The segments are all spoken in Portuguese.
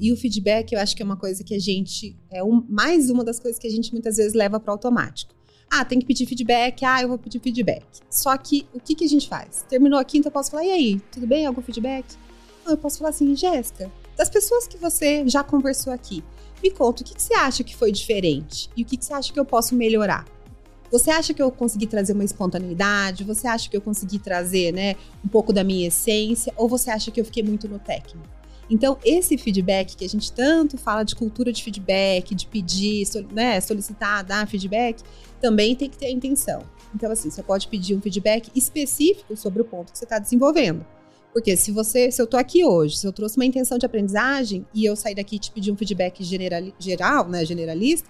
E o feedback, eu acho que é uma coisa que a gente. É um, mais uma das coisas que a gente muitas vezes leva para automático. Ah, tem que pedir feedback. Ah, eu vou pedir feedback. Só que o que, que a gente faz? Terminou a quinta, eu posso falar, e aí, tudo bem? Algum feedback? Não, eu posso falar assim, Jéssica, das pessoas que você já conversou aqui, me conta o que, que você acha que foi diferente e o que, que você acha que eu posso melhorar. Você acha que eu consegui trazer uma espontaneidade? Você acha que eu consegui trazer, né, um pouco da minha essência? Ou você acha que eu fiquei muito no técnico? Então, esse feedback que a gente tanto fala de cultura de feedback, de pedir, né, solicitar, dar feedback, também tem que ter a intenção. Então, assim, você pode pedir um feedback específico sobre o ponto que você está desenvolvendo. Porque se você, se eu estou aqui hoje, se eu trouxe uma intenção de aprendizagem e eu sair daqui e te pedir um feedback general, geral, né, generalista,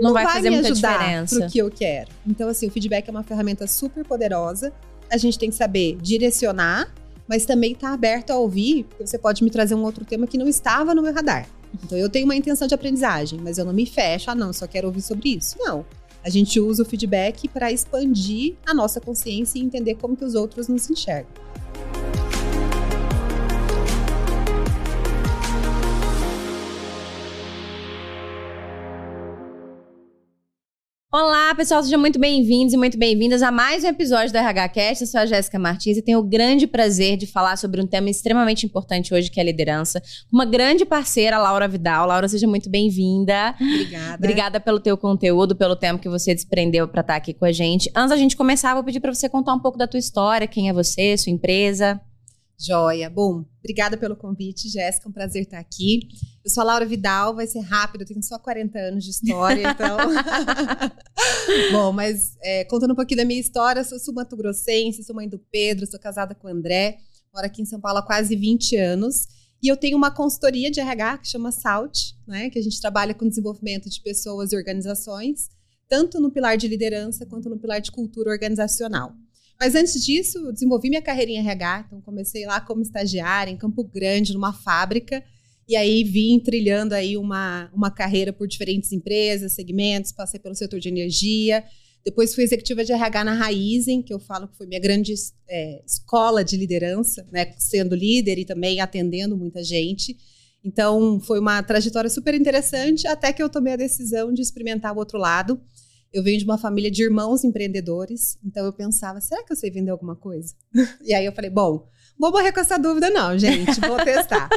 não, não vai, vai, fazer me muita ajudar diferença. pro que eu quero. Então, assim, o feedback é uma ferramenta super poderosa. A gente tem que saber direcionar, mas também estar tá aberto a ouvir, porque você pode me trazer um outro tema que não estava no meu radar. Então, eu tenho uma intenção de aprendizagem, mas eu não me fecho, ah, não, só quero ouvir sobre isso. Não. A gente usa o feedback para expandir a nossa consciência e entender como que os outros nos enxergam. Olá, pessoal, sejam muito bem-vindos e muito bem-vindas a mais um episódio do RH Cast. Eu sou a Jéssica Martins e tenho o grande prazer de falar sobre um tema extremamente importante hoje, que é a liderança. Uma grande parceira, Laura Vidal. Laura, seja muito bem-vinda. Obrigada. Obrigada pelo teu conteúdo, pelo tempo que você desprendeu para estar aqui com a gente. Antes da gente começar, vou pedir para você contar um pouco da tua história, quem é você, sua empresa. Joia. Bom, obrigada pelo convite, Jéssica. Um prazer estar aqui. Eu sou a Laura Vidal, vai ser rápido, eu tenho só 40 anos de história, então. Bom, mas é, contando um pouquinho da minha história, sou sul-mato-grossense, sou mãe do Pedro, sou casada com o André, moro aqui em São Paulo há quase 20 anos. E eu tenho uma consultoria de RH que chama SALT, né, que a gente trabalha com desenvolvimento de pessoas e organizações, tanto no pilar de liderança quanto no pilar de cultura organizacional. Mas antes disso, desenvolvi minha carreira em RH, então comecei lá como estagiária em Campo Grande, numa fábrica, e aí vim trilhando aí uma, uma carreira por diferentes empresas, segmentos, passei pelo setor de energia, depois fui executiva de RH na Raizen, que eu falo que foi minha grande é, escola de liderança, né, sendo líder e também atendendo muita gente. Então, foi uma trajetória super interessante, até que eu tomei a decisão de experimentar o outro lado. Eu venho de uma família de irmãos empreendedores, então eu pensava, será que eu sei vender alguma coisa? e aí eu falei, bom, vou morrer com essa dúvida não, gente, vou testar.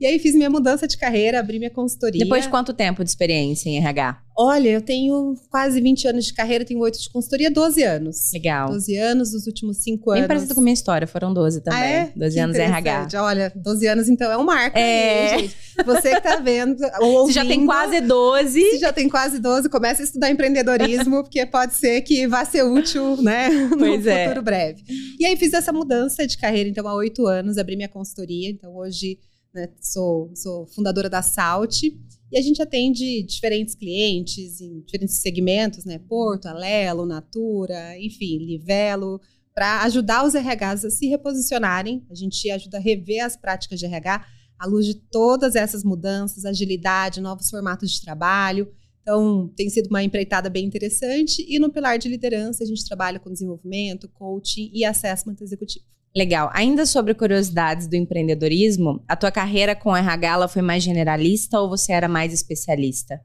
e aí fiz minha mudança de carreira, abri minha consultoria. Depois de quanto tempo de experiência em RH? Olha, eu tenho quase 20 anos de carreira, tenho 8 de consultoria, 12 anos. Legal. 12 anos, os últimos 5 anos. Bem parecido com a minha história, foram 12 também. Ah, é? 12 que anos RH. Olha, 12 anos então é um marco é... aí, gente. Você que tá vendo, ou ouvindo, Você já tem quase 12. Você já tem quase 12, comece a estudar empreendedorismo, porque pode ser que vá ser útil, né, pois no é. futuro breve. E aí fiz essa mudança de carreira, então há 8 anos, abri minha consultoria, então hoje né, sou, sou fundadora da Salt, e a gente atende diferentes clientes em diferentes segmentos, né? Porto, Alelo, Natura, enfim, Livelo, para ajudar os RHs a se reposicionarem. A gente ajuda a rever as práticas de RH à luz de todas essas mudanças, agilidade, novos formatos de trabalho. Então, tem sido uma empreitada bem interessante. E no pilar de liderança, a gente trabalha com desenvolvimento, coaching e assessment executivo. Legal. Ainda sobre curiosidades do empreendedorismo, a tua carreira com RH ela foi mais generalista ou você era mais especialista?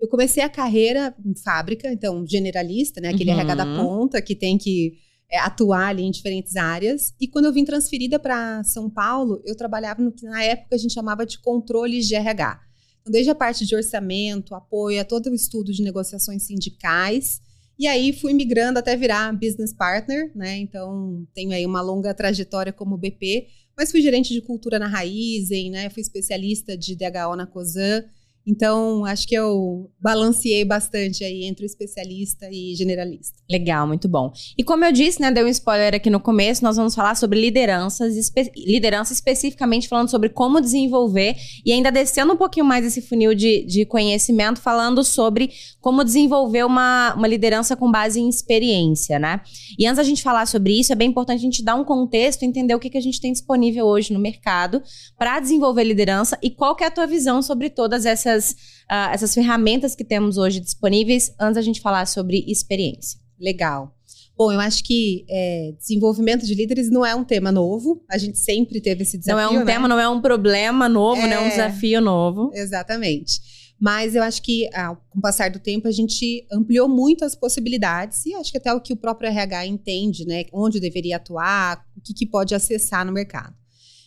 Eu comecei a carreira em fábrica, então generalista, né? Aquele uhum. RH da ponta que tem que é, atuar ali em diferentes áreas. E quando eu vim transferida para São Paulo, eu trabalhava no que na época a gente chamava de controles de RH. Então, desde a parte de orçamento, apoio a todo o estudo de negociações sindicais, e aí fui migrando até virar business partner, né? Então tenho aí uma longa trajetória como BP, mas fui gerente de cultura na Raizen, né? Fui especialista de DHO na Cosan. Então, acho que eu balanceei bastante aí entre o especialista e generalista. Legal, muito bom. E como eu disse, né, deu um spoiler aqui no começo, nós vamos falar sobre lideranças, espe liderança especificamente falando sobre como desenvolver e ainda descendo um pouquinho mais esse funil de, de conhecimento, falando sobre como desenvolver uma, uma liderança com base em experiência, né? E antes da gente falar sobre isso, é bem importante a gente dar um contexto, entender o que, que a gente tem disponível hoje no mercado para desenvolver liderança e qual que é a tua visão sobre todas essas essas, uh, essas ferramentas que temos hoje disponíveis antes da gente falar sobre experiência. Legal. Bom, eu acho que é, desenvolvimento de líderes não é um tema novo. A gente sempre teve esse desafio. Não é um né? tema, não é um problema novo, É. não é um desafio novo. Exatamente. Mas eu acho que, ah, com o passar do tempo, a gente ampliou muito as possibilidades e acho que até o que o próprio RH entende, né? Onde deveria atuar, o que, que pode acessar no mercado.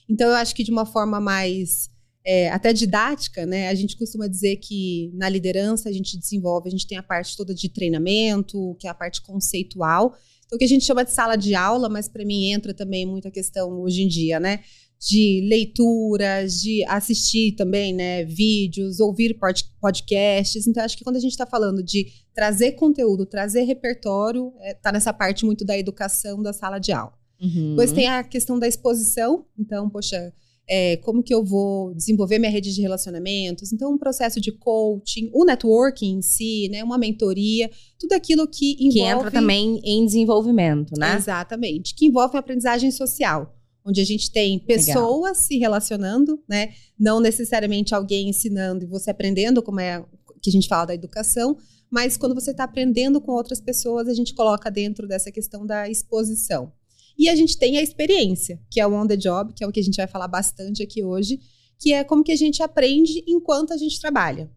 Então, eu acho que de uma forma mais é, até didática, né? A gente costuma dizer que na liderança a gente desenvolve, a gente tem a parte toda de treinamento, que é a parte conceitual. Então, o que a gente chama de sala de aula, mas para mim entra também muita questão hoje em dia, né? De leituras, de assistir também, né? Vídeos, ouvir pod- podcasts. Então, acho que quando a gente está falando de trazer conteúdo, trazer repertório, está nessa parte muito da educação da sala de aula. Uhum. Depois tem a questão da exposição. Então, poxa, é, como que eu vou desenvolver minha rede de relacionamentos? Então, um processo de coaching, o networking em si, né? Uma mentoria, tudo aquilo que envolve... Que entra também em desenvolvimento, né? Exatamente. Que envolve uma aprendizagem social. Onde a gente tem pessoas se relacionando, né? Não necessariamente alguém ensinando e você aprendendo, como é que a gente fala da educação, mas quando você está aprendendo com outras pessoas, a gente coloca dentro dessa questão da exposição. E a gente tem a experiência, que é o on the job, que é o que a gente vai falar bastante aqui hoje, que é como que a gente aprende enquanto a gente trabalha.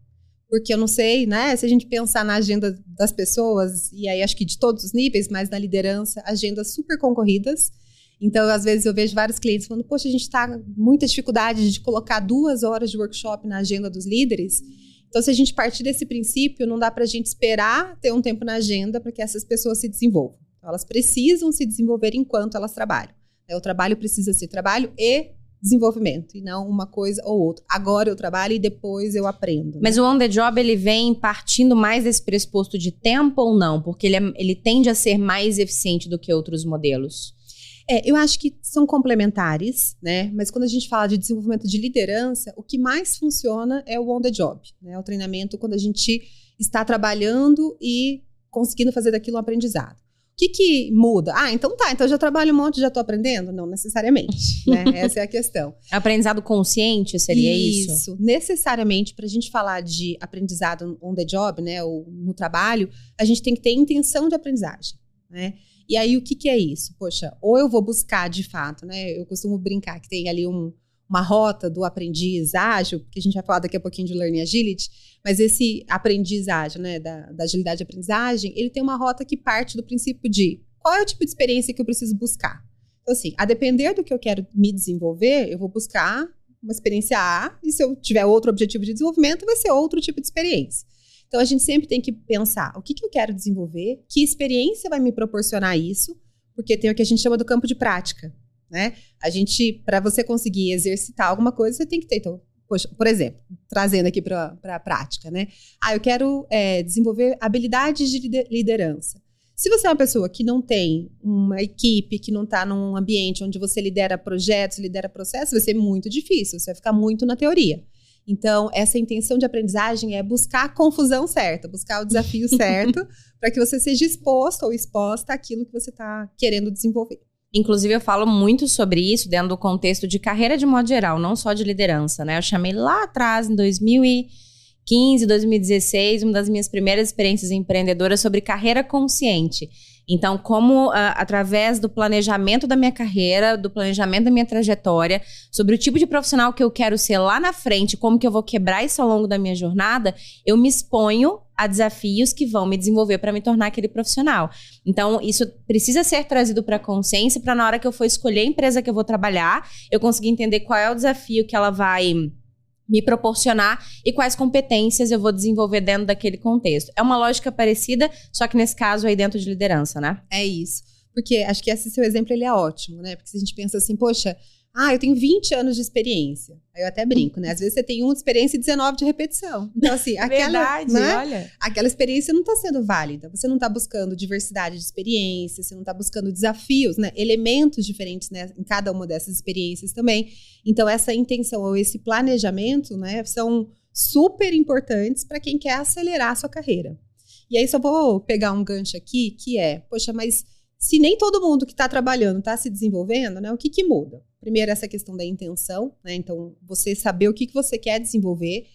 Porque eu não sei, né, se a gente pensar na agenda das pessoas, e aí acho que de todos os níveis, mas na liderança, agendas super concorridas. Então, às vezes, eu vejo vários clientes falando, poxa, a gente está com muita dificuldade de colocar duas horas de workshop na agenda dos líderes. Então, se a gente partir desse princípio, não dá para a gente esperar ter um tempo na agenda para que essas pessoas se desenvolvam. Então, elas precisam se desenvolver enquanto elas trabalham. né? O trabalho precisa ser trabalho e desenvolvimento, e não uma coisa ou outra. Agora eu trabalho e depois eu aprendo. né? Mas o on the job, ele vem partindo mais desse pressuposto de tempo ou não? Porque ele, é- ele tende a ser mais eficiente do que outros modelos. É, eu acho que são complementares, né? Mas quando a gente fala de desenvolvimento de liderança, o que mais funciona é o on the job, né? O treinamento quando a gente está trabalhando e conseguindo fazer daquilo um aprendizado. O que, que muda? Ah, então tá, então eu já trabalho um monte, já estou aprendendo? Não necessariamente, né? Essa é a questão. Aprendizado consciente seria isso? Necessariamente, para a gente falar de aprendizado on the job, né, ou no trabalho, a gente tem que ter intenção de aprendizagem, né? E aí, o que, que é isso? Poxa, ou eu vou buscar de fato, né? Eu costumo brincar que tem ali um- uma rota do aprendiz ágil, que a gente vai falar daqui a pouquinho de Learning Agility, mas esse aprendiz ágil, né, da, da agilidade de aprendizagem, ele tem uma rota que parte do princípio de qual é o tipo de experiência que eu preciso buscar. Então, assim, a depender do que eu quero me desenvolver, eu vou buscar uma experiência A, e se eu tiver outro objetivo de desenvolvimento, vai ser outro tipo de experiência. Então, a gente sempre tem que pensar o que, que eu quero desenvolver, que experiência vai me proporcionar isso, porque tem o que a gente chama do campo de prática, né? A gente, para você conseguir exercitar alguma coisa, você tem que ter. Então, poxa, por exemplo, trazendo aqui para a prática, né? Ah, eu quero é, desenvolver habilidades de lider- liderança. Se você é uma pessoa que não tem uma equipe, que não está num ambiente onde você lidera projetos, lidera processos, vai ser muito difícil, você vai ficar muito na teoria. Então, essa intenção de aprendizagem é buscar a confusão certa, buscar o desafio certo, para que você seja exposto ou exposta àquilo que você está querendo desenvolver. Inclusive, eu falo muito sobre isso dentro do contexto de carreira de modo geral, não só de liderança, né? Eu chamei lá atrás, em 2015, 2016, uma das minhas primeiras experiências empreendedoras sobre carreira consciente. Então, como ah, através do planejamento da minha carreira, do planejamento da minha trajetória, sobre o tipo de profissional que eu quero ser lá na frente, como que eu vou quebrar isso ao longo da minha jornada, eu me exponho a desafios que vão me desenvolver para me tornar aquele profissional. Então, isso precisa ser trazido para a consciência para na hora que eu for escolher a empresa que eu vou trabalhar, eu conseguir entender qual é o desafio que ela vai me proporcionar e quais competências eu vou desenvolver dentro daquele contexto. É uma lógica parecida, só que nesse caso aí dentro de liderança, né? É isso. Porque acho que esse seu exemplo ele é ótimo, né? Porque se a gente pensa assim, poxa, ah, eu tenho 20 anos de experiência. Aí eu até brinco, né? Às vezes você tem um de experiência e 19 de repetição. Então, assim, aquela, né? olha. aquela experiência não está sendo válida. Você não está buscando diversidade de experiências, você não está buscando desafios, né? Elementos diferentes né? em cada uma dessas experiências também. Então, essa intenção ou esse planejamento, né, são super importantes para quem quer acelerar a sua carreira. E aí, só vou pegar um gancho aqui, que é, poxa, mas se nem todo mundo que está trabalhando está se desenvolvendo, né, o que, que muda? Primeiro, essa questão da intenção, né? Então, você saber o que, que você quer desenvolver.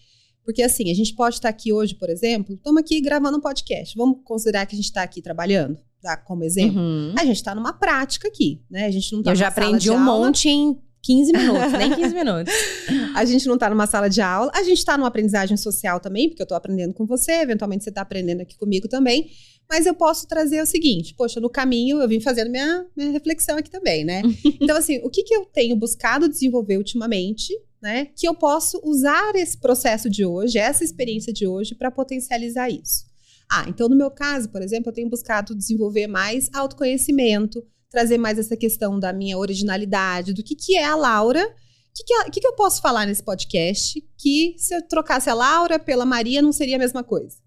Porque, assim, a gente pode estar aqui hoje, por exemplo, estamos aqui gravando um podcast. Vamos considerar que a gente está aqui trabalhando? dar como exemplo, Uhum. a gente está numa prática aqui, né? A gente não tá Eu já aprendi um aula, monte em 15 minutos, nem 15 minutos. A gente não está numa sala de aula, a gente está numa aprendizagem social também, porque eu estou aprendendo com você, eventualmente você está aprendendo aqui comigo também. Mas eu posso trazer o seguinte: poxa, no caminho eu vim fazendo minha, minha reflexão aqui também, né? Então, assim, o que, que eu tenho buscado desenvolver ultimamente, né? Que eu posso usar esse processo de hoje, essa experiência de hoje, para potencializar isso. Ah, então no meu caso, por exemplo, eu tenho buscado desenvolver mais autoconhecimento, trazer mais essa questão da minha originalidade, do que, que é a Laura. O que, que, que que eu posso falar nesse podcast que se eu trocasse a Laura pela Maria não seria a mesma coisa?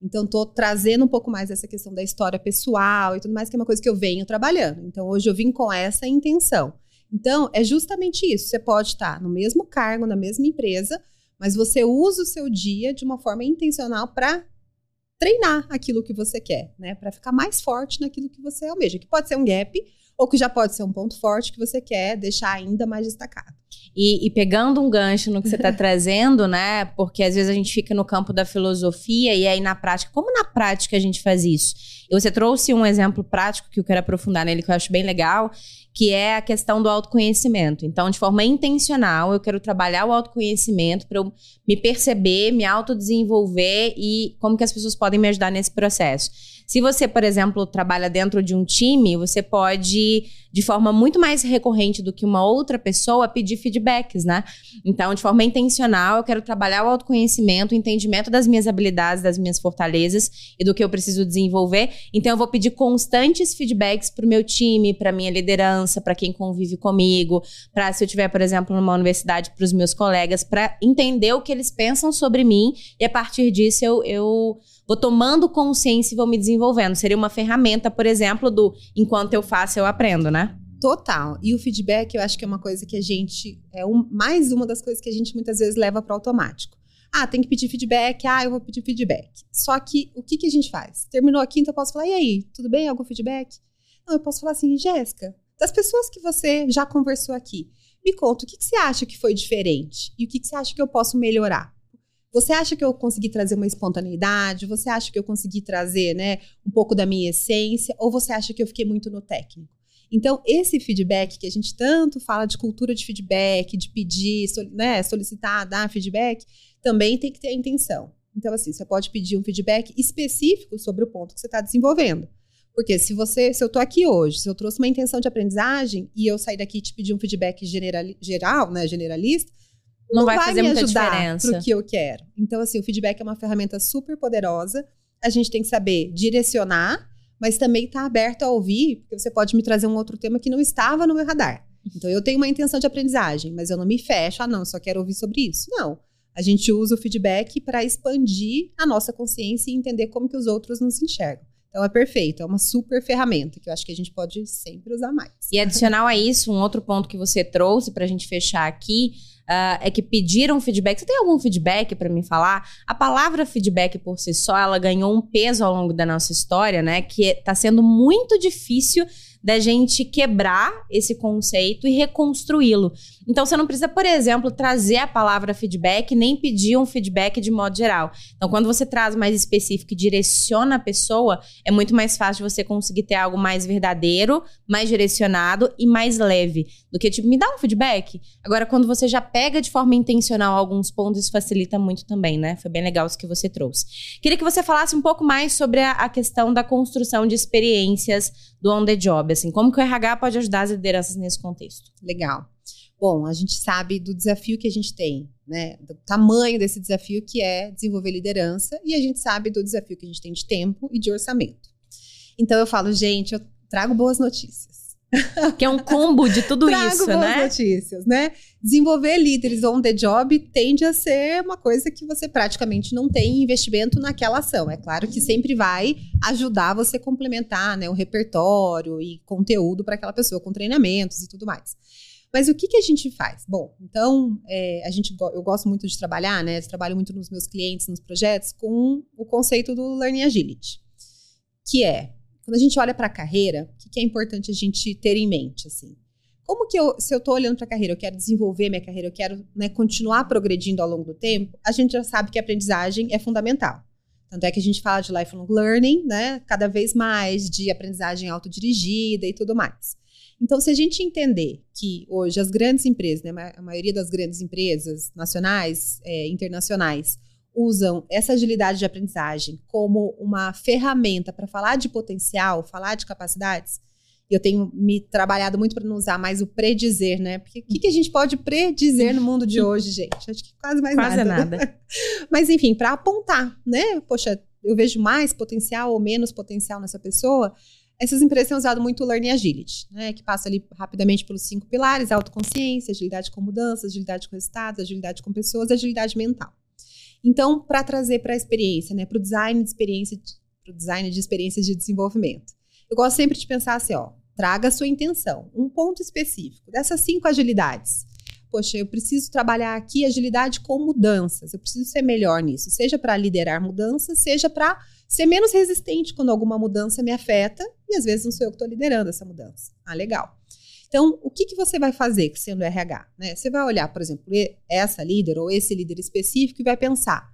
Então, estou trazendo um pouco mais essa questão da história pessoal e tudo mais, que é uma coisa que eu venho trabalhando. Então, hoje eu vim com essa intenção. Então, é justamente isso. Você pode estar no mesmo cargo, na mesma empresa, mas você usa o seu dia de uma forma intencional para treinar aquilo que você quer, né? Para ficar mais forte naquilo que você almeja, que pode ser um gap ou que já pode ser um ponto forte que você quer deixar ainda mais destacado. E, e pegando um gancho no que você está trazendo, né? Porque às vezes a gente fica no campo da filosofia e aí na prática, como na prática a gente faz isso? E você trouxe um exemplo prático que eu quero aprofundar nele, que eu acho bem legal, que é a questão do autoconhecimento. Então, de forma intencional, eu quero trabalhar o autoconhecimento para eu me perceber, me autodesenvolver e como que as pessoas podem me ajudar nesse processo. Se você, por exemplo, trabalha dentro de um time, você pode, de forma muito mais recorrente do que uma outra pessoa, pedir feedbacks, né? Então, de forma intencional, eu quero trabalhar o autoconhecimento, o entendimento das minhas habilidades, das minhas fortalezas e do que eu preciso desenvolver. Então, eu vou pedir constantes feedbacks para o meu time, para minha liderança, para quem convive comigo, para se eu tiver, por exemplo, numa universidade, para os meus colegas, para entender o que eles pensam sobre mim e a partir disso eu, eu vou tomando consciência e vou me desenvolvendo. Seria uma ferramenta, por exemplo, do enquanto eu faço, eu aprendo, né? Total. E o feedback, eu acho que é uma coisa que a gente. É um, mais uma das coisas que a gente muitas vezes leva para o automático. Ah, tem que pedir feedback. Ah, eu vou pedir feedback. Só que o que, que a gente faz? Terminou a quinta, eu posso falar, e aí, tudo bem? Algum feedback? Não, eu posso falar assim, Jéssica, das pessoas que você já conversou aqui, me conta, o que, que você acha que foi diferente? E o que, que você acha que eu posso melhorar? Você acha que eu consegui trazer uma espontaneidade? Você acha que eu consegui trazer, né, um pouco da minha essência? Ou você acha que eu fiquei muito no técnico? Então, esse feedback que a gente tanto fala de cultura de feedback, de pedir, né, solicitar, dar feedback, também tem que ter a intenção. Então, assim, você pode pedir um feedback específico sobre o ponto que você está desenvolvendo. Porque se você, se eu estou aqui hoje, se eu trouxe uma intenção de aprendizagem e eu sair daqui e te pedir um feedback geral, né, generalista, Não, vai, fazer me muita ajudar diferença. pro que eu quero. Então, assim, o feedback é uma ferramenta super poderosa. A gente tem que saber direcionar, mas também estar aberto a ouvir, porque você pode me trazer um outro tema que não estava no meu radar. Então, eu tenho uma intenção de aprendizagem, mas eu não me fecho, ah, não, só quero ouvir sobre isso. Não. A gente usa o feedback para expandir a nossa consciência e entender como que os outros nos enxergam. Então, é perfeito, é uma super ferramenta que eu acho que a gente pode sempre usar mais. E adicional a isso, um outro ponto que você trouxe pra gente fechar aqui ah, é que pediram feedback. Você tem algum feedback pra me falar? A palavra feedback por si só, ela ganhou um peso ao longo da nossa história, né? Que tá sendo muito difícil da gente quebrar esse conceito e reconstruí-lo. Então você não precisa, por exemplo, trazer a palavra feedback nem pedir um feedback de modo geral. Então quando você traz mais específico e direciona a pessoa, é muito mais fácil você conseguir ter algo mais verdadeiro, mais direcionado e mais leve do que tipo me dá um feedback. Agora quando você já pega de forma intencional alguns pontos, isso facilita muito também, né? Foi bem legal isso que você trouxe. Queria que você falasse um pouco mais sobre a, a questão da construção de experiências do on the job, assim, como que o RH pode ajudar as lideranças nesse contexto? Legal. Bom, a gente sabe do desafio que a gente tem, né? Do tamanho desse desafio que é desenvolver liderança, e a gente sabe do desafio que a gente tem de tempo e de orçamento. Então eu falo, gente, eu trago boas notícias. Que é um combo de tudo trago isso, boas né? notícias, né? Desenvolver líderes on the job tende a ser uma coisa que você praticamente não tem investimento naquela ação. É claro que sempre vai ajudar você a complementar né, o repertório e conteúdo para aquela pessoa, com treinamentos e tudo mais. Mas o que, que a gente faz? Bom, então, é, a gente, eu gosto muito de trabalhar, né? Eu trabalho muito nos meus clientes, nos projetos, com o conceito do Learning Agility. Que é, quando a gente olha para a carreira, o que, que é importante a gente ter em mente, assim? Como que eu, se eu estou olhando para a carreira, eu quero desenvolver minha carreira, eu quero né, continuar progredindo ao longo do tempo, a gente já sabe que a aprendizagem é fundamental. Tanto é que a gente fala de lifelong learning, né? Cada vez mais de aprendizagem autodirigida e tudo mais. Então, se a gente entender que hoje as grandes empresas, né, a maioria das grandes empresas nacionais, é, internacionais, usam essa agilidade de aprendizagem como uma ferramenta para falar de potencial, falar de capacidades, eu tenho me trabalhado muito para não usar mais o predizer, né? Porque o que, que, a gente pode predizer no mundo de hoje, gente? Acho que quase mais quase nada. nada. Mas, enfim, para apontar, né? Poxa, eu vejo mais potencial ou menos potencial nessa pessoa. Essas empresas têm usado muito o Learning Agility, né? Que passa ali rapidamente pelos cinco pilares: autoconsciência, agilidade com mudanças, agilidade com resultados, agilidade com pessoas, agilidade mental. Então, para trazer para a experiência, né? Para o design de experiência, para o design de experiências de desenvolvimento. Eu gosto sempre de pensar assim, ó, traga a sua intenção, um ponto específico dessas cinco agilidades. Poxa, eu preciso trabalhar aqui agilidade com mudanças. Eu preciso ser melhor nisso, seja para liderar mudanças, seja para ser menos resistente quando alguma mudança me afeta e às vezes não sou eu que estou liderando essa mudança. Ah, legal. Então, o que, que você vai fazer sendo RH? Né? Você vai olhar, por exemplo, essa líder ou esse líder específico e vai pensar: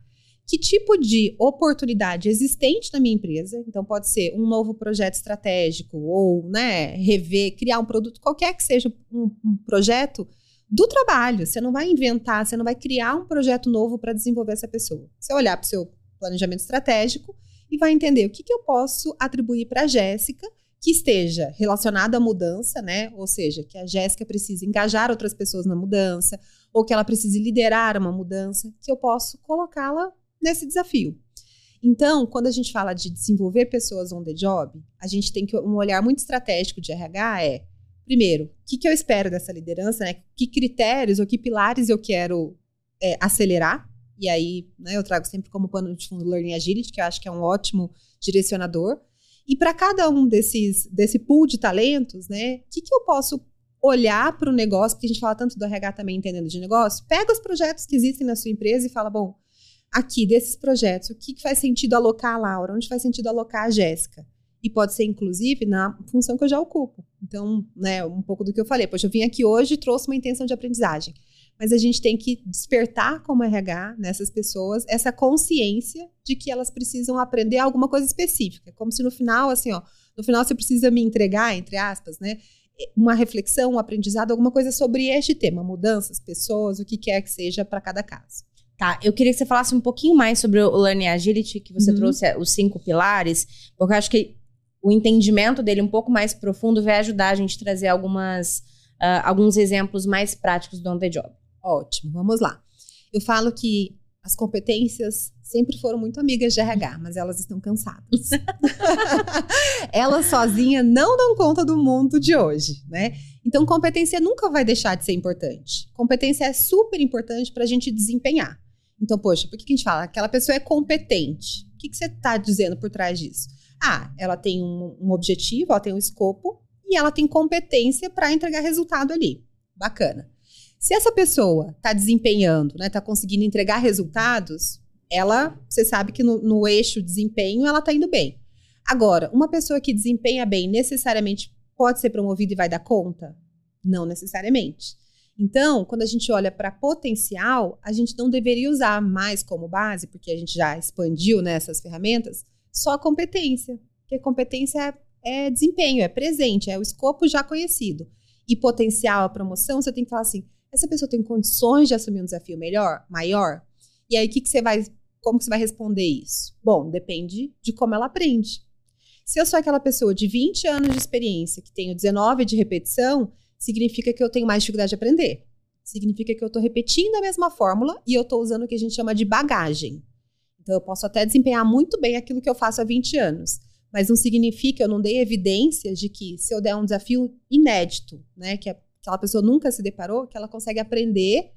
que tipo de oportunidade existente na minha empresa, então pode ser um novo projeto estratégico ou né, rever, criar um produto, qualquer que seja um, um projeto do trabalho. Você não vai inventar, você não vai criar um projeto novo para desenvolver essa pessoa. Você olhar para o seu planejamento estratégico e vai entender o que, que eu posso atribuir para a Jéssica que esteja relacionada à mudança, né? Ou seja, que a Jéssica precisa engajar outras pessoas na mudança, ou que ela precise liderar uma mudança, que eu posso colocá-la nesse desafio. Então, quando a gente fala de desenvolver pessoas on the job, a gente tem que um olhar muito estratégico de RH é, primeiro, o que, que eu espero dessa liderança, né? Que critérios ou que pilares eu quero é, acelerar? E aí, né, eu trago sempre como pano de fundo Learning Agility, que eu acho que é um ótimo direcionador. E para cada um desses desse pool de talentos, né, o que, que eu posso olhar para o negócio, porque a gente fala tanto do RH também entendendo de negócio, pega os projetos que existem na sua empresa e fala, bom, aqui desses projetos, o que, que faz sentido alocar a Laura, onde faz sentido alocar a Jéssica. E pode ser, inclusive, na função que eu já ocupo. Então, né, um pouco do que eu falei. Poxa, eu vim aqui hoje e trouxe uma intenção de aprendizagem. Mas a gente tem que despertar como RH nessas pessoas essa consciência de que elas precisam aprender alguma coisa específica. Como se no final, assim, ó, no final você precisa me entregar, entre aspas, né? Uma reflexão, um aprendizado, alguma coisa sobre este tema, mudanças, pessoas, o que quer que seja para cada caso. Tá, eu queria que você falasse um pouquinho mais sobre o Learning Agility, que você uhum. trouxe é, os cinco pilares, porque eu acho que o entendimento dele um pouco mais profundo vai ajudar a gente a trazer algumas, uh, alguns exemplos mais práticos do On The Job. Ótimo, vamos lá. Eu falo que as competências sempre foram muito amigas de RH, mas elas estão cansadas. elas sozinhas não dão conta do mundo de hoje, né? Então, competência nunca vai deixar de ser importante. Competência é super importante para a gente desempenhar. Então, poxa, por que, que a gente fala? Aquela pessoa é competente. O que, que você está dizendo por trás disso? Ah, ela tem um, um objetivo, ela tem um escopo e ela tem competência para entregar resultado ali. Bacana. Se essa pessoa está desempenhando, né, está conseguindo entregar resultados, ela, você sabe que no, no eixo desempenho ela está indo bem. Agora, uma pessoa que desempenha bem necessariamente pode ser promovida e vai dar conta? Não necessariamente. Então, quando a gente olha para potencial, a gente não deveria usar mais como base, porque a gente já expandiu nessas né, ferramentas, só a competência. Porque competência é, é desempenho, é presente, é o escopo já conhecido. E potencial, a promoção, você tem que falar assim: essa pessoa tem condições de assumir um desafio melhor, maior? E aí, que, que você vai. Como que você vai responder isso? Bom, depende de como ela aprende. Se eu sou aquela pessoa de 20 anos de experiência, que tenho 19 de repetição, significa que eu tenho mais dificuldade de aprender. Significa que eu estou repetindo a mesma fórmula e eu estou usando o que a gente chama de bagagem. Então, eu posso até desempenhar muito bem aquilo que eu faço há 20 anos, mas não significa, eu não dei evidências de que se eu der um desafio inédito, né, que aquela pessoa nunca se deparou, que ela consegue aprender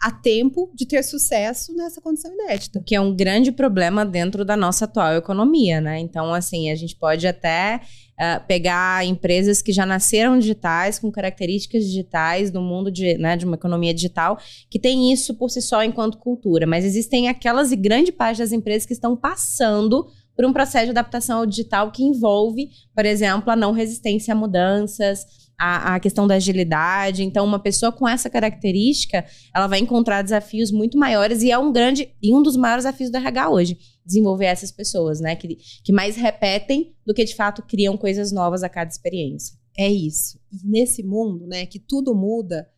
a tempo de ter sucesso nessa condição inédita. Que é um grande problema dentro da nossa atual economia, né? Então, assim, a gente pode até uh, pegar empresas que já nasceram digitais, com características digitais do mundo de, né, de uma economia digital, que tem isso por si só enquanto cultura. Mas existem aquelas e grande parte das empresas que estão passando por um processo de adaptação ao digital que envolve, por exemplo, a não resistência a mudanças, a, a, questão da agilidade. Então, uma pessoa com essa característica, ela vai encontrar desafios muito maiores e é um grande e um dos maiores desafios do RH hoje. desenvolver essas pessoas, né? Que, que mais repetem do que de fato criam coisas novas a cada experiência. É isso. E nesse mundo, né, que tudo muda,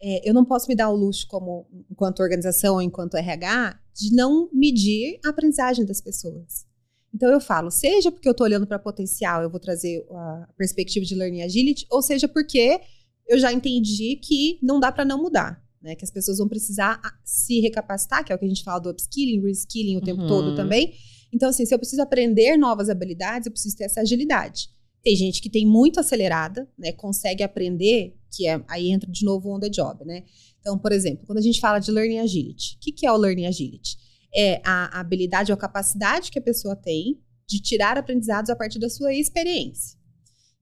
é, eu não posso me dar o luxo, como enquanto organização ou enquanto RH, de não medir a aprendizagem das pessoas. Então eu falo, seja porque eu estou olhando para potencial, eu vou trazer a perspectiva de Learning Agility, ou seja porque eu já entendi que não dá para não mudar, né? Que as pessoas vão precisar se recapacitar, que é o que a gente fala do upskilling, reskilling o tempo uhum. todo também. Então, assim, se eu preciso aprender novas habilidades, eu preciso ter essa agilidade. Tem gente que tem muito acelerada, né? Consegue aprender, que é aí entra de novo o on the job, né? Então, por exemplo, quando a gente fala de learning agility, o que, que é o learning agility? É a habilidade ou a capacidade que a pessoa tem de tirar aprendizados a partir da sua experiência.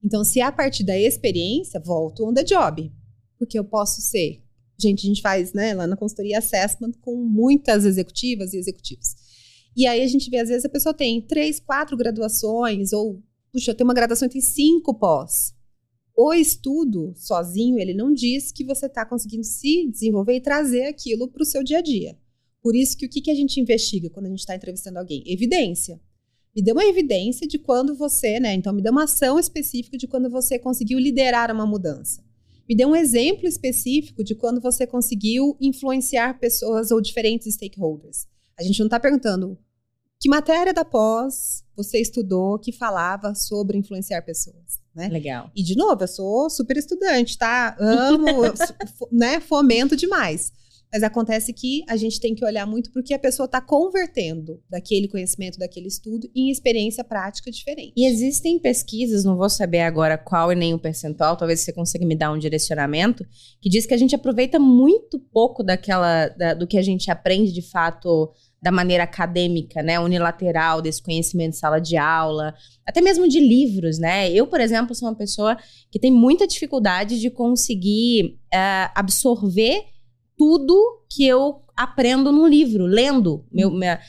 Então, se é a partir da experiência, volto on the job. Porque eu posso ser. Gente, a gente faz, né, lá na consultoria assessment com muitas executivas e executivos. E aí a gente vê, às vezes, a pessoa tem três, quatro graduações, ou, puxa, tem uma graduação e tem cinco pós. O estudo sozinho, ele não diz que você está conseguindo se desenvolver e trazer aquilo para o seu dia a dia. Por isso que o que, que a gente investiga quando a gente está entrevistando alguém? Evidência. Me dê uma evidência de quando você, né? Então, me dê uma ação específica de quando você conseguiu liderar uma mudança. Me dê um exemplo específico de quando você conseguiu influenciar pessoas ou diferentes stakeholders. A gente não está perguntando que matéria da pós você estudou que falava sobre influenciar pessoas, né? Legal. E de novo, eu sou super estudante, tá? Amo, né? Fomento demais. Mas acontece que a gente tem que olhar muito porque a pessoa está convertendo daquele conhecimento, daquele estudo, em experiência prática diferente. E existem pesquisas, não vou saber agora qual e nem o percentual, talvez você consiga me dar um direcionamento, que diz que a gente aproveita muito pouco daquela, da, do que a gente aprende de fato da maneira acadêmica, né, unilateral, desse conhecimento de sala de aula, até mesmo de livros, né? Eu, por exemplo, sou uma pessoa que tem muita dificuldade de conseguir uh, absorver tudo que eu aprendo num livro, lendo. Meu, minha,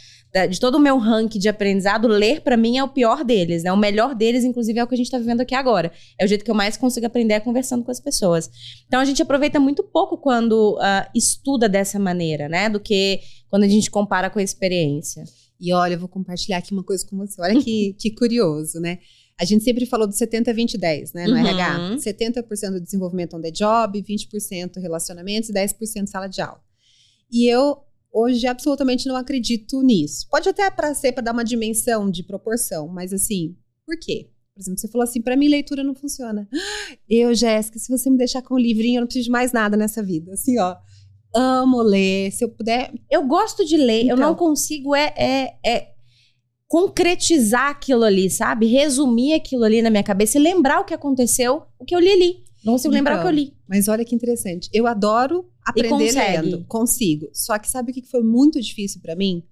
de todo o meu ranking de aprendizado, ler para mim é o pior deles, né? O melhor deles, inclusive, é o que a gente tá vivendo aqui agora. É o jeito que eu mais consigo aprender é conversando com as pessoas. Então a gente aproveita muito pouco quando uh, estuda dessa maneira, né? Do que quando a gente compara com a experiência. E olha, eu vou compartilhar aqui uma coisa com você. Olha que, que curioso, né? A gente sempre falou do 70, 20, 10, né? No uhum. RH. 70% do desenvolvimento on the job, 20% relacionamentos e 10% sala de aula. E eu hoje absolutamente não acredito nisso. Pode até para ser para dar uma dimensão de proporção, mas assim, por quê? Por exemplo, você falou assim, para mim leitura não funciona. Eu, Jéssica, se você me deixar com um livrinho, eu não preciso de mais nada nessa vida. Assim, ó, amo ler, se eu puder. Eu gosto de ler, então, eu não consigo é, é, é concretizar aquilo ali, sabe? Resumir aquilo ali na minha cabeça e lembrar o que aconteceu, o que eu li ali. Não consigo então, lembrar o que eu li. Mas olha que interessante. Eu adoro aprender lendo. Consigo. Só que sabe o que foi muito difícil para mim?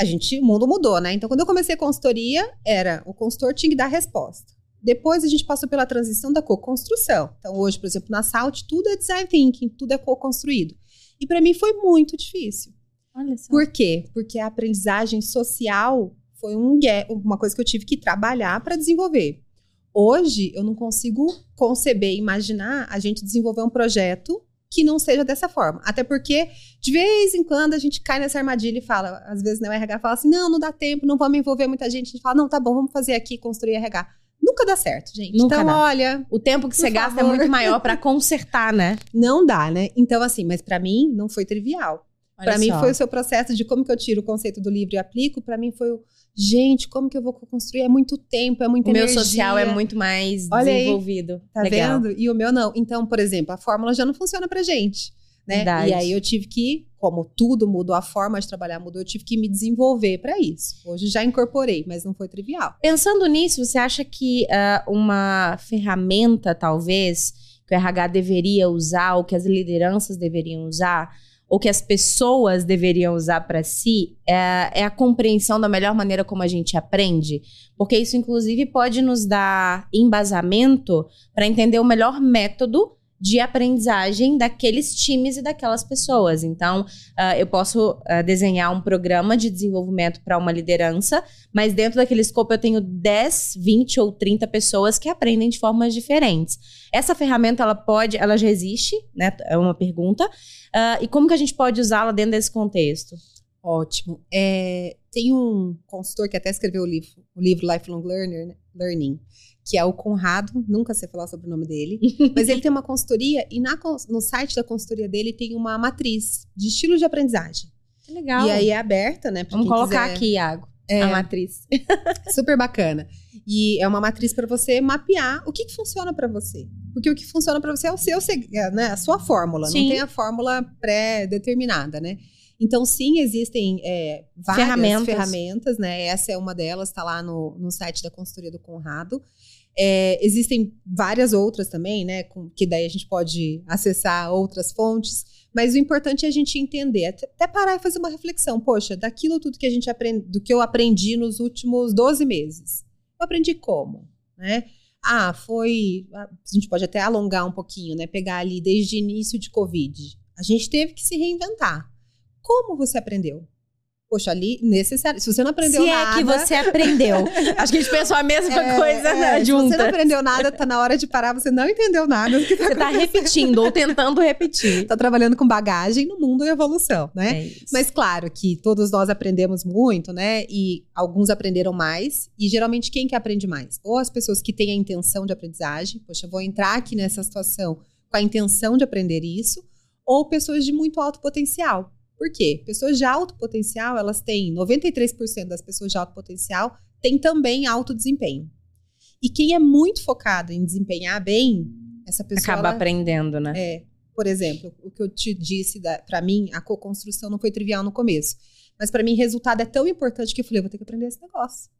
A gente, o mundo mudou, né? Então, quando eu comecei a consultoria, era o consultor tinha que dar resposta. Depois a gente passou pela transição da co-construção. Então, hoje, por exemplo, na Salt, tudo é design thinking, tudo é co-construído. E para mim foi muito difícil. Olha só. Por quê? Porque a aprendizagem social foi um, uma coisa que eu tive que trabalhar para desenvolver. Hoje, eu não consigo conceber, imaginar a gente desenvolver um projeto que não seja dessa forma. Até porque, de vez em quando, a gente cai nessa armadilha e fala, às vezes, né, o RH fala assim: não, não dá tempo, não vamos envolver muita gente. A gente fala: não, tá bom, vamos fazer aqui, construir RH. Nunca dá certo, gente. Nunca então, dá. olha. O tempo que você favor. gasta é muito maior para consertar, né? Não dá, né? Então, assim, mas para mim não foi trivial. Para mim foi o seu processo de como que eu tiro o conceito do livro e aplico. Para mim foi o gente, como que eu vou construir? É muito tempo, é muita o energia. O meu social é muito mais Olha desenvolvido. Aí, tá Legal. vendo? E o meu não. Então, por exemplo, a fórmula já não funciona pra gente. Né? E aí eu tive que, como tudo mudou, a forma de trabalhar mudou, eu tive que me desenvolver para isso. Hoje já incorporei, mas não foi trivial. Pensando nisso, você acha que uh, uma ferramenta, talvez, que o RH deveria usar, ou que as lideranças deveriam usar, ou que as pessoas deveriam usar para si é, é, a compreensão da melhor maneira como a gente aprende, porque isso inclusive pode nos dar embasamento para entender o melhor método de aprendizagem daqueles times e daquelas pessoas. Então, uh, eu posso uh, desenhar um programa de desenvolvimento para uma liderança, mas dentro daquele escopo eu tenho 10, 20 ou 30 pessoas que aprendem de formas diferentes. Essa ferramenta, ela pode, ela já existe, né? É uma pergunta. Uh, e como que a gente pode usá-la dentro desse contexto? Ótimo. É, tem um consultor que até escreveu o livro, o livro Lifelong Learner, né, Learning, que é o Conrado, nunca sei falar sobre o nome dele, mas ele tem uma consultoria e na, no site da consultoria dele tem uma matriz de estilo de aprendizagem. Que legal. E aí é aberta, né? Vamos colocar quiser. aqui, Iago, É. a matriz. Super bacana. E é uma matriz para você mapear o que, que funciona para você. Porque o que funciona para você é o seu, é, né, a sua fórmula, Sim. não tem a fórmula pré-determinada, né? Então, sim, existem é, várias Ferramentas. ferramentas. né? Essa é uma delas, está lá no, no site da consultoria do Conrado. É, existem várias outras também, né? Com, que daí a gente pode acessar outras fontes. Mas o importante é a gente entender, até, parar e fazer uma reflexão. Poxa, daquilo tudo que a gente aprende, do que eu aprendi nos últimos 12 meses. Eu aprendi como? Né? Ah, foi. A gente pode até alongar um pouquinho, né? Pegar ali desde o início de Covid. A gente teve que se reinventar. Como você aprendeu? Poxa, ali, necessário. Se você não aprendeu Se nada. é que você aprendeu. Acho que a gente pensou a mesma É, coisa, é, né? Se você não aprendeu nada, tá na hora de parar, você não entendeu nada do que tá Você tá repetindo ou tentando repetir. tá trabalhando com bagagem no mundo em evolução, né? É. Mas claro que todos nós aprendemos muito, né? E alguns aprenderam mais. E geralmente quem que aprende mais? Ou as pessoas que têm a intenção de aprendizagem, poxa, eu vou entrar aqui nessa situação com a intenção de aprender isso, ou pessoas de muito alto potencial. Por quê? Pessoas de alto potencial, elas têm 93% das pessoas de alto potencial têm também alto desempenho. E quem é muito focado em desempenhar bem, essa pessoa Acaba ela- aprendendo, né? é, por exemplo, o que eu te disse, para mim, a co-construção não foi trivial no começo. Mas para mim, resultado é tão importante que eu falei, eu vou ter que aprender esse negócio.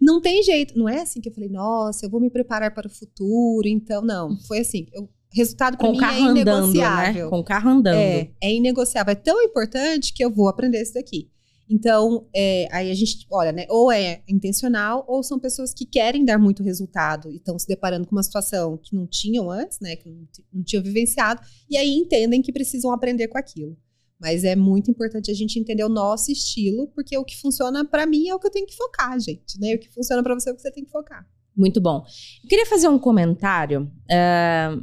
Não tem jeito, não é assim que eu falei, nossa, eu vou me preparar para o futuro, então, não. Foi assim, eu, resultado para mim é andando, né? inegociável. Com o carro andando. É, é inegociável, é tão importante que eu vou aprender isso daqui. Então, é, aí a gente, olha, né? Ou é intencional, ou são pessoas que querem dar muito resultado e estão se deparando com uma situação que não tinham antes, né? Que não, não tinham vivenciado, e aí entendem que precisam aprender com aquilo. Mas é muito importante a gente entender o nosso estilo, porque o que funciona pra mim é o que eu tenho que focar, gente, né? O que funciona pra você é o que você tem que focar. Muito bom. Eu queria fazer um comentário ah,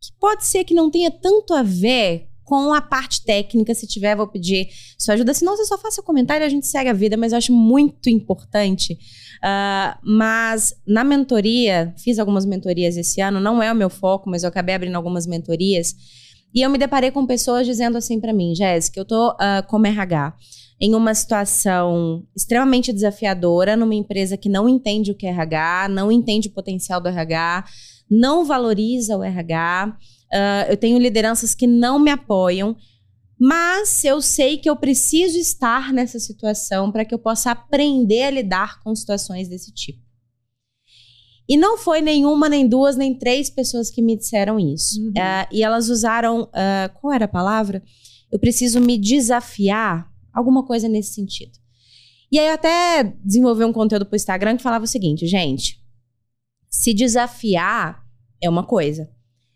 que pode ser que não tenha tanto a ver com a parte técnica. Se tiver, vou pedir sua ajuda. Se não, você só faça comentário e a gente segue a vida, mas eu acho muito importante. Ah, mas na mentoria, fiz algumas mentorias esse ano, não é o meu foco, mas eu acabei abrindo algumas mentorias. E eu me deparei com pessoas dizendo assim pra mim, Jéssica, eu tô ah, como RH em uma situação extremamente desafiadora, numa empresa que não entende o que é RH, não entende o potencial do RH, não valoriza o RH. ah, eu tenho lideranças que não me apoiam, mas eu sei que eu preciso estar nessa situação para que eu possa aprender a lidar com situações desse tipo. E não foi nenhuma, nem duas, nem três pessoas que me disseram isso. Uhum. Ah, e elas usaram. ah, qual era a palavra? Eu preciso me desafiar, alguma coisa nesse sentido. E aí eu até desenvolvi um conteúdo pro Instagram que falava o seguinte, gente. Se desafiar é uma coisa.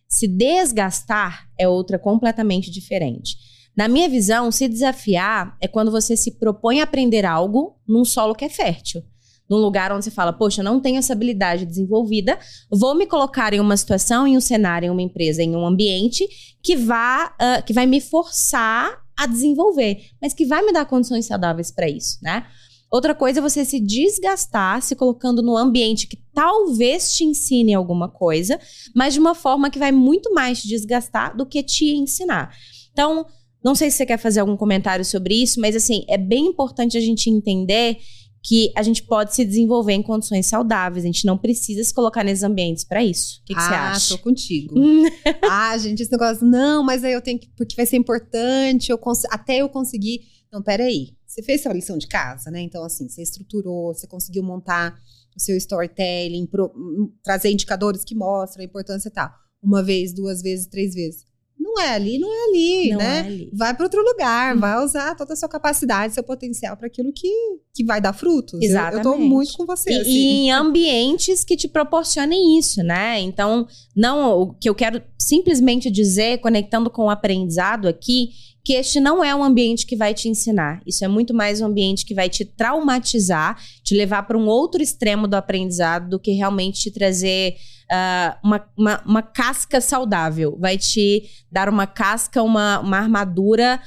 Se desgastar é outra completamente diferente. Na minha visão, se desafiar é quando você se propõe a aprender algo num solo que é fértil. Num lugar onde você fala, poxa, não tenho essa habilidade desenvolvida, vou me colocar em uma situação, em um cenário, em uma empresa, em um ambiente que, vá, ah, que vai me forçar a desenvolver, mas que vai me dar condições saudáveis para isso, né? Outra coisa é você se desgastar, se colocando no ambiente que talvez te ensine alguma coisa, mas de uma forma que vai muito mais te desgastar do que te ensinar. Então, não sei se você quer fazer algum comentário sobre isso, mas assim, é bem importante a gente entender que a gente pode se desenvolver em condições saudáveis. A gente não precisa se colocar nesses ambientes para isso. O que, que você ah, acha? tô contigo. ah, gente, esse negócio, não, mas aí eu tenho que, porque vai ser importante, eu até eu conseguir. Não, peraí. Você fez sua lição de casa, né? Então, assim, você estruturou, você conseguiu montar o seu storytelling, pro- hum, trazer indicadores que mostram a importância e tal. Uma vez, duas vezes, três vezes. Não é ali, não é ali, Não né? é ali. Vai para outro lugar, Hum. vai usar toda a sua capacidade, seu potencial para aquilo que, que vai dar frutos. Eu- Eu, tô Exatamente. muito com você. E, assim. e em ambientes que te proporcionem isso, né? Então, não o que eu quero simplesmente dizer, conectando com o aprendizado aqui, que este não é um ambiente que vai te ensinar. Isso é muito mais um ambiente que vai te traumatizar, te levar para um outro extremo do aprendizado do que realmente te trazer ah, uma, uma, uma casca saudável. Vai te dar uma casca, uma, uma armadura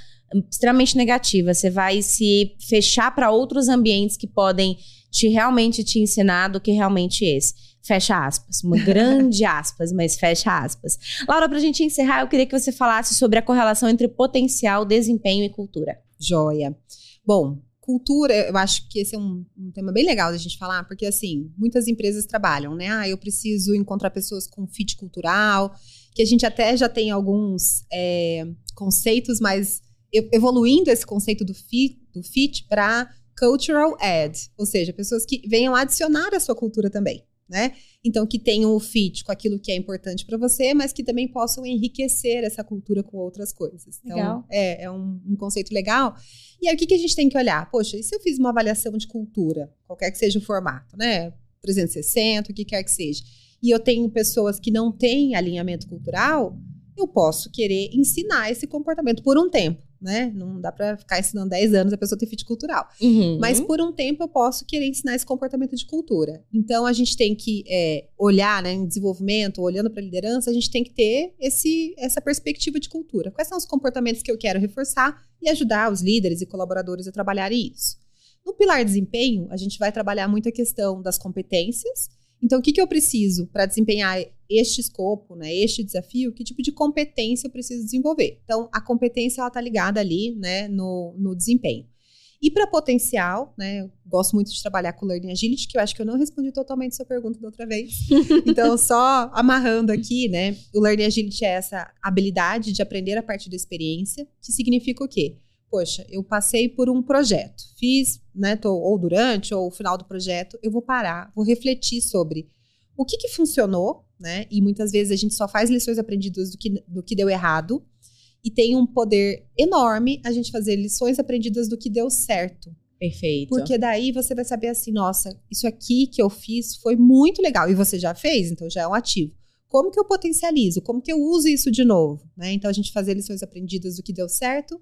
extremamente negativa. Você vai se fechar para outros ambientes que podem te realmente te ensinar do que realmente esse. Fecha aspas. Uma grande aspas, mas fecha aspas. Laura, para a gente encerrar, eu queria que você falasse sobre a correlação entre potencial, desempenho e cultura. Joia. Bom, cultura, eu acho que esse é um, um, tema bem legal da gente falar, porque assim, muitas empresas trabalham, né? Ah, eu preciso encontrar pessoas com fit cultural, que a gente até já tem alguns é, conceitos, mas evoluindo esse conceito do fit, do fit para cultural add, ou seja, pessoas que venham adicionar a sua cultura também, né? Então, que tenham o fit com aquilo que é importante para você, mas que também possam enriquecer essa cultura com outras coisas. Então, legal. é, é um, um conceito legal. E aí, o que, que a gente tem que olhar? Poxa, e se eu fiz uma avaliação de cultura, qualquer que seja o formato, né? 360, o que quer que seja e eu tenho pessoas que não têm alinhamento cultural, eu posso querer ensinar esse comportamento por um tempo, né? Não dá para ficar ensinando 10 anos a pessoa ter fit cultural. Uhum. Mas por um tempo eu posso querer ensinar esse comportamento de cultura. Então a gente tem que é, olhar, né, em desenvolvimento, olhando para a liderança, a gente tem que ter esse, essa perspectiva de cultura. Quais são os comportamentos que eu quero reforçar e ajudar os líderes e colaboradores a trabalharem isso? No pilar desempenho, a gente vai trabalhar muito a questão das competências então, o que, que eu preciso para desempenhar este escopo, né, este desafio? Que tipo de competência eu preciso desenvolver? Então, a competência está ligada ali né, no, no desempenho. E para potencial, né? Eu gosto muito de trabalhar com Learning Agility, que eu acho que eu não respondi totalmente sua pergunta da outra vez. Então, só amarrando aqui, né? O Learning Agility é essa habilidade de aprender a partir da experiência, que significa o quê? Poxa, eu passei por um projeto, fiz, né, tô, ou durante ou final do projeto, eu vou parar, vou refletir sobre o que, que funcionou, né? E muitas vezes a gente só faz lições aprendidas do que, do que deu errado. E tem um poder enorme a gente fazer lições aprendidas do que deu certo. Perfeito. Porque daí você vai saber assim, nossa, isso aqui que eu fiz foi muito legal. E você já fez, então já é um ativo. Como que eu potencializo? Como que eu uso isso de novo? Né? Então a gente fazer lições aprendidas do que deu certo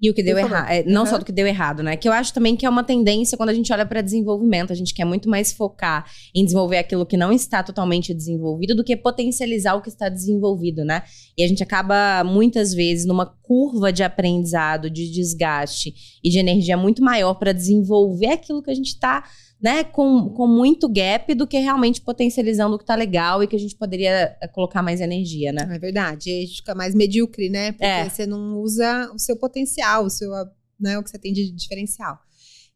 e o que deu errado. É, não uhum. só do que deu errado, né? Que eu acho também que é uma tendência quando a gente olha para desenvolvimento. A gente quer muito mais focar em desenvolver aquilo que não está totalmente desenvolvido do que potencializar o que está desenvolvido, né? E a gente acaba, muitas vezes, numa curva de aprendizado, de desgaste e de energia muito maior para desenvolver aquilo que a gente está né, com, com muito gap do que realmente potencializando o que tá legal e que a gente poderia eh, colocar mais energia, né? É verdade. E a gente fica mais medíocre, né? Porque é. você não usa o seu potencial, o seu, né, o que você tem de diferencial.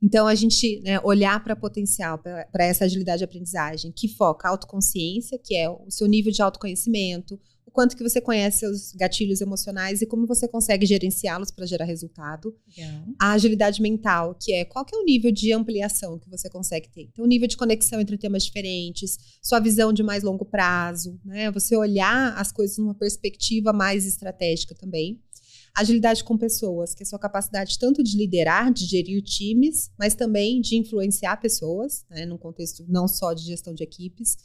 Então, a gente né, olhar para potencial, para essa agilidade de aprendizagem, que foca a autoconsciência, que é o seu nível de autoconhecimento, quanto que você conhece seus gatilhos emocionais e como você consegue gerenciá-los para gerar resultado. Yeah. A agilidade mental, que é qual que é o nível de ampliação que você consegue ter. Então, o nível de conexão entre temas diferentes, sua visão de mais longo prazo, né? Você olhar as coisas numa perspectiva mais estratégica também. Agilidade com pessoas, que é a sua capacidade tanto de liderar, de gerir times, mas também de influenciar pessoas, né, num contexto não só de gestão de equipes.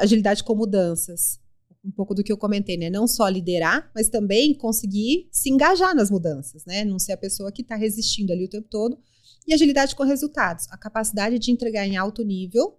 Agilidade com mudanças, um pouco do que eu comentei, né? Não só liderar, mas também conseguir se engajar nas mudanças, né? Não ser a pessoa que está resistindo ali o tempo todo. E agilidade com resultados, a capacidade de entregar em alto nível,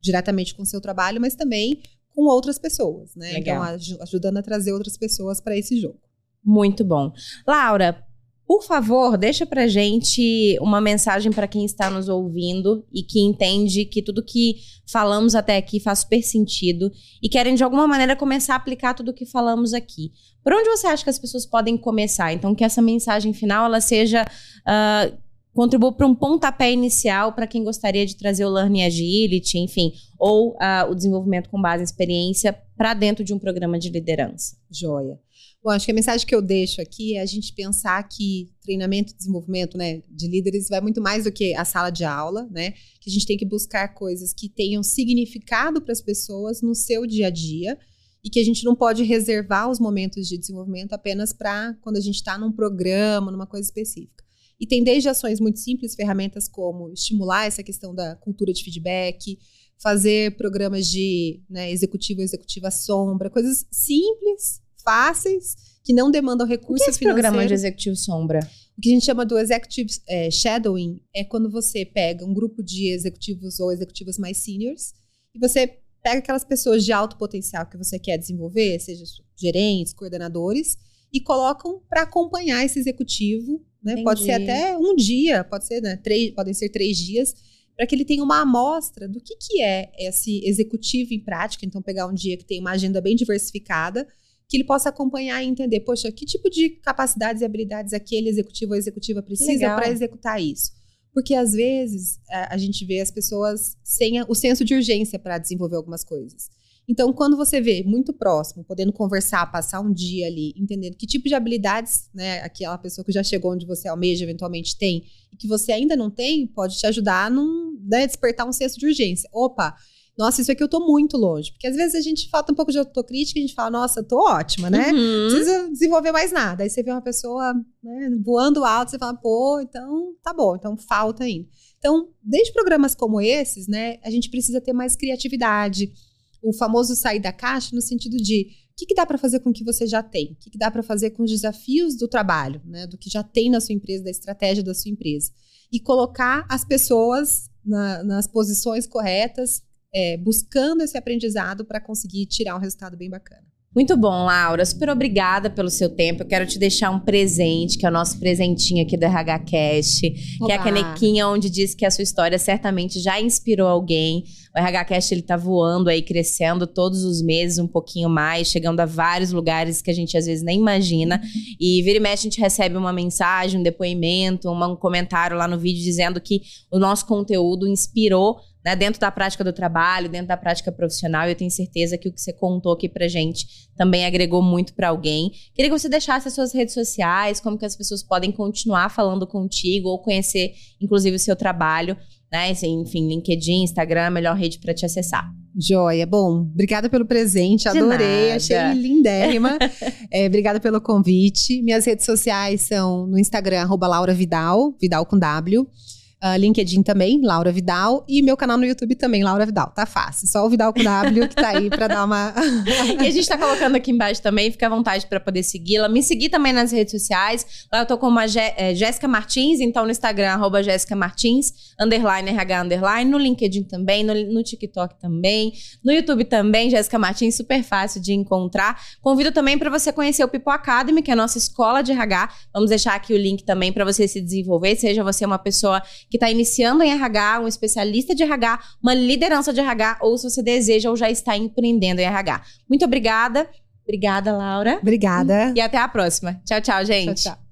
diretamente com o seu trabalho, mas também com outras pessoas, né? Legal. Então, ajudando a trazer outras pessoas para esse jogo. Muito bom. Laura, por favor, deixa pra gente uma mensagem para quem está nos ouvindo e que entende que tudo que falamos até aqui faz super sentido e querem de alguma maneira começar a aplicar tudo que falamos aqui. Por onde você acha que as pessoas podem começar? Então, que essa mensagem final ela seja uh, contribua para um pontapé inicial para quem gostaria de trazer o Learning Agility, enfim, ou uh, o desenvolvimento com base em experiência para dentro de um programa de liderança. Joia. Bom, acho que a mensagem que eu deixo aqui é a gente pensar que treinamento e desenvolvimento né, de líderes vai muito mais do que a sala de aula, né? Que a gente tem que buscar coisas que tenham significado para as pessoas no seu dia a dia e que a gente não pode reservar os momentos de desenvolvimento apenas para quando a gente está num programa, numa coisa específica. E tem desde ações muito simples, ferramentas como estimular essa questão da cultura de feedback, fazer programas de né, executivo, executiva sombra, coisas simples fáceis, que não demandam recurso o que é financeiro. programa de executivo sombra? O que a gente chama do executive é, shadowing é quando você pega um grupo de executivos ou executivas mais seniors e você pega aquelas pessoas de alto potencial que você quer desenvolver, seja gerentes, coordenadores, e colocam para acompanhar esse executivo. Né? Pode ser até um dia, pode ser, né? três, podem ser três dias, para que ele tenha uma amostra do que, que é esse executivo em prática. Então, pegar um dia que tem uma agenda bem diversificada, que ele possa acompanhar e entender, poxa, que tipo de capacidades e habilidades aquele executivo ou executiva precisa para executar isso. Porque às vezes a, gente vê as pessoas sem o senso de urgência para desenvolver algumas coisas. Então, quando você vê muito próximo, podendo conversar, passar um dia ali, entendendo que tipo de habilidades, né, aquela pessoa que já chegou onde você almeja eventualmente tem e que você ainda não tem, pode te ajudar a não né, despertar um senso de urgência. Opa, nossa, isso aqui eu tô muito longe. Porque às vezes a gente falta um pouco de autocrítica e a gente fala, nossa, tô ótima, né? Uhum. Não precisa desenvolver mais nada. Aí você vê uma pessoa né, voando alto, você fala, pô, então tá bom, então falta ainda. Então, desde programas como esses, né, a gente precisa ter mais criatividade, o famoso sair da caixa no sentido de o que, que dá para fazer com o que você já tem? O que, que dá para fazer com os desafios do trabalho, né? Do que já tem na sua empresa, da estratégia da sua empresa. E colocar as pessoas na, nas posições corretas, é, buscando esse aprendizado para conseguir tirar um resultado bem bacana. Muito bom, Laura. Super obrigada pelo seu tempo. Eu quero te deixar um presente, que é o nosso presentinho aqui do RH Cast, que é a canequinha onde diz que a sua história certamente já inspirou alguém. O RH Cast ele tá voando aí, crescendo todos os meses um pouquinho mais, chegando a vários lugares que a gente às vezes nem imagina. E vira e mexe a gente recebe uma mensagem, um depoimento, um comentário lá no vídeo dizendo que o nosso conteúdo inspirou né, dentro da prática do trabalho, dentro da prática profissional. Eu tenho certeza que o que você contou aqui pra gente também agregou muito para alguém. Queria que você deixasse as suas redes sociais, como que as pessoas podem continuar falando contigo ou conhecer, inclusive, o seu trabalho, né? Enfim, LinkedIn, Instagram, a melhor rede para te acessar. Joia. Bom, obrigada pelo presente, adorei, achei lindérrima. é, obrigada pelo convite. Minhas redes sociais são no Instagram, arroba Laura Vidal, Vidal com W. Uh, LinkedIn também, Laura Vidal. E meu canal no YouTube também, Laura Vidal. Tá fácil. Só o Vidal com W que tá aí pra dar uma. e a gente tá colocando aqui embaixo também, fica à vontade para poder segui-la. Me seguir também nas redes sociais. Lá eu tô como a é, Jéssica Martins, então no Instagram, arroba Jéssica Martins, underline RH underline, no LinkedIn também, no, no TikTok também, no YouTube também, Jéssica Martins, super fácil de encontrar. Convido também para você conhecer o Pipo Academy, que é a nossa escola de RH. Vamos deixar aqui o link também para você se desenvolver, seja você uma pessoa que está iniciando em RH, um especialista de RH, uma liderança de RH, ou se você deseja ou já está empreendendo em RH. Muito obrigada. Obrigada, Laura. Obrigada. E até a próxima. Tchau, tchau, gente. Tchau, tchau.